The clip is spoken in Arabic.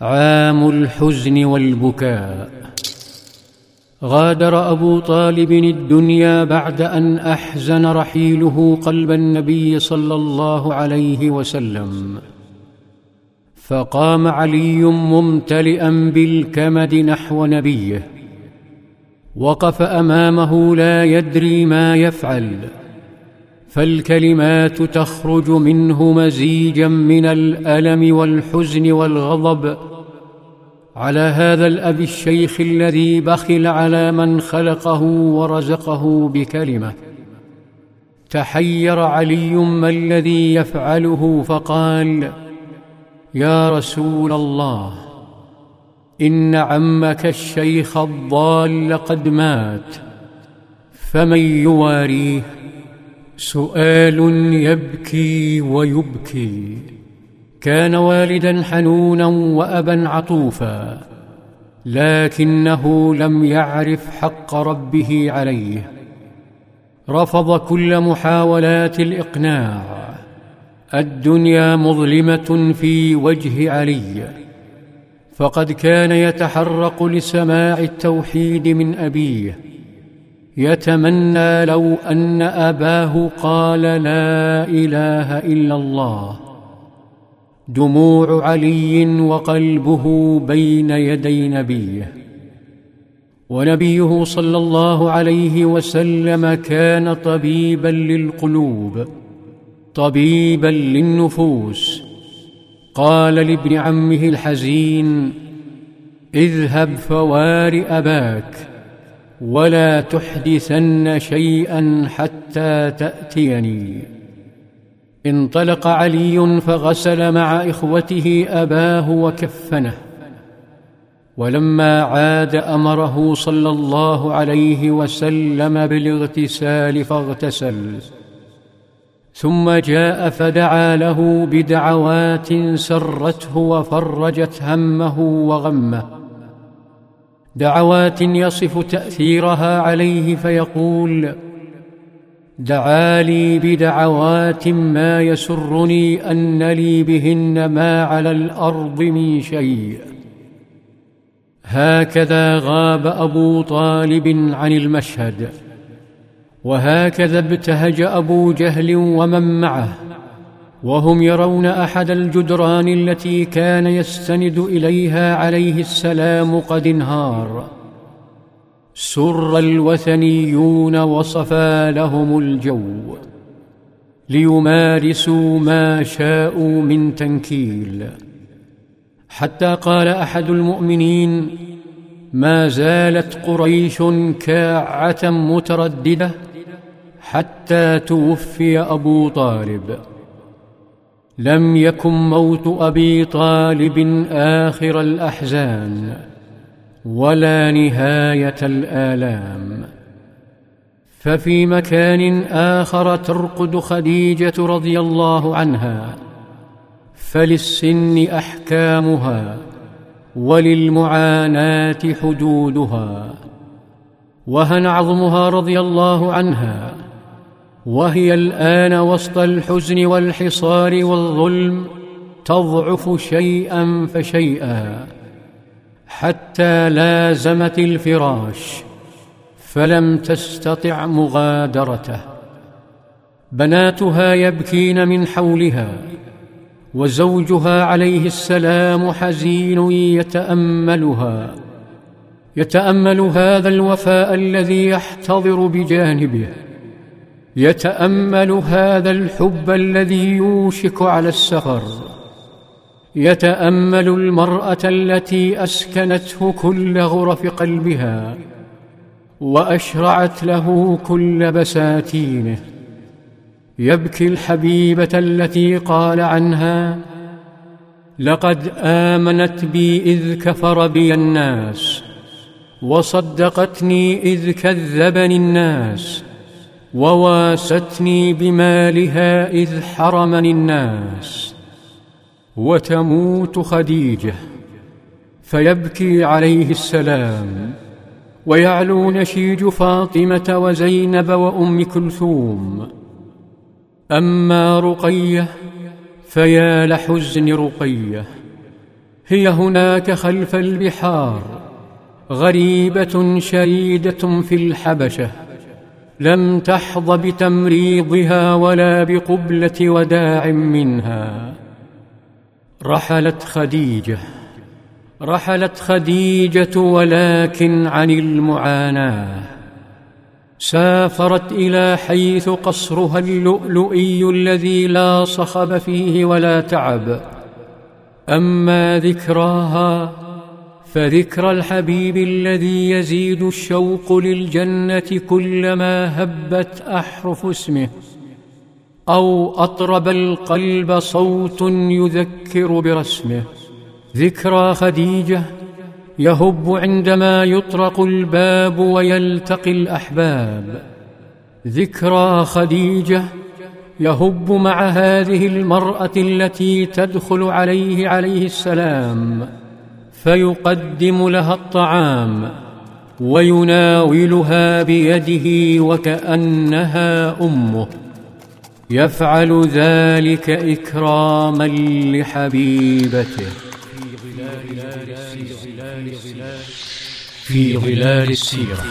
عام الحزن والبكاء. غادر أبو طالب الدنيا بعد أن أحزن رحيله قلب النبي صلى الله عليه وسلم. فقام علي ممتلئا بالكمد نحو نبيه. وقف أمامه لا يدري ما يفعل. فالكلمات تخرج منه مزيجا من الألم والحزن والغضب. على هذا الأب الشيخ الذي بخل على من خلقه ورزقه بكلمة. تحير علي ما الذي يفعله فقال يا رسول الله إن عمك الشيخ الضال قد مات فمن يواريه سؤال يبكي ويبكي. كان والدا حنونا وأبا عطوفا لكنه لم يعرف حق ربه عليه. رفض كل محاولات الإقناع. الدنيا مظلمة في وجه علي. فقد كان يتحرق لسماع التوحيد من أبيه. يتمنى لو أن أباه قال لا إله إلا الله. دموع علي وقلبه بين يدي نبيه. ونبيه صلى الله عليه وسلم كان طبيبا للقلوب طبيبا للنفوس. قال لابن عمه الحزين اذهب فوار أباك. ولا تحدثن شيئا حتى تأتيني. انطلق علي فغسل مع إخوته أباه وكفنه. ولما عاد أمره صلى الله عليه وسلم بالاغتسال فاغتسل. ثم جاء فدعا له بدعوات سرته وفرجت همه وغمه. دعوات يصف تأثيرها عليه فيقول دعا لي بدعوات ما يسرني أن لي بهن ما على الأرض من شيء. هكذا غاب أبو طالب عن المشهد وهكذا ابتهج أبو جهل ومن معه. وهم يرون أحد الجدران التي كان يستند إليها عليه السلام قد انهار. سر الوثنيون وصفى لهم الجو. ليمارسوا ما شاءوا من تنكيل. حتى قال أحد المؤمنين ما زالت قريش كاعة مترددة حتى توفي أبو طالب. لم يكن موت أبي طالب آخر الأحزان ولا نهاية الآلام. ففي مكان آخر ترقد خديجة رضي الله عنها فللسن أحكامها وللمعاناة حدودها وهن عظمها رضي الله عنها. وهي الآن وسط الحزن والحصار والظلم تضعف شيئا فشيئا حتى لازمت الفراش فلم تستطع مغادرته. بناتها يبكين من حولها وزوجها عليه السلام حزين يتأملها. يتأمل هذا الوفاء الذي يحتضر بجانبه. يتأمل هذا الحب الذي يوشك على السفر. يتأمل المرأة التي أسكنته كل غرف قلبها وأشرعت له كل بساتينه. يبكي الحبيبة التي قال عنها لقد آمنت بي إذ كفر بي الناس وصدقتني إذ كذبني الناس. وواستني بمالها إذ حرمني الناس وتموت خديجة فيبكي عليه السلام ويعلو نشيج فاطمة وزينب وأم كلثوم. أما رقية فيا لحزن رقية هي هناك خلف البحار غريبة شريدة في الحبشة. لم تحظ بتمريضها ولا بقبلة وداع منها. رحلت خديجة رحلت خديجة ولكن عن المعاناة. سافرت إلى حيث قصرها اللؤلؤي الذي لا صخب فيه ولا تعب. أما ذكراها فذكرى الحبيب الذي يزيد الشوق للجنة كلما هبت أحرف اسمه أو أطرب القلب صوت يذكر برسمه. ذكرى خديجة يهب عندما يطرق الباب ويلتقي الأحباب. ذكرى خديجة يهب مع هذه المرأة التي تدخل عليه عليه السلام. فيقدم لها الطعام ويناولها بيده وكأنها أمه. يفعل ذلك إكراما لحبيبته. في ظلال السيرة.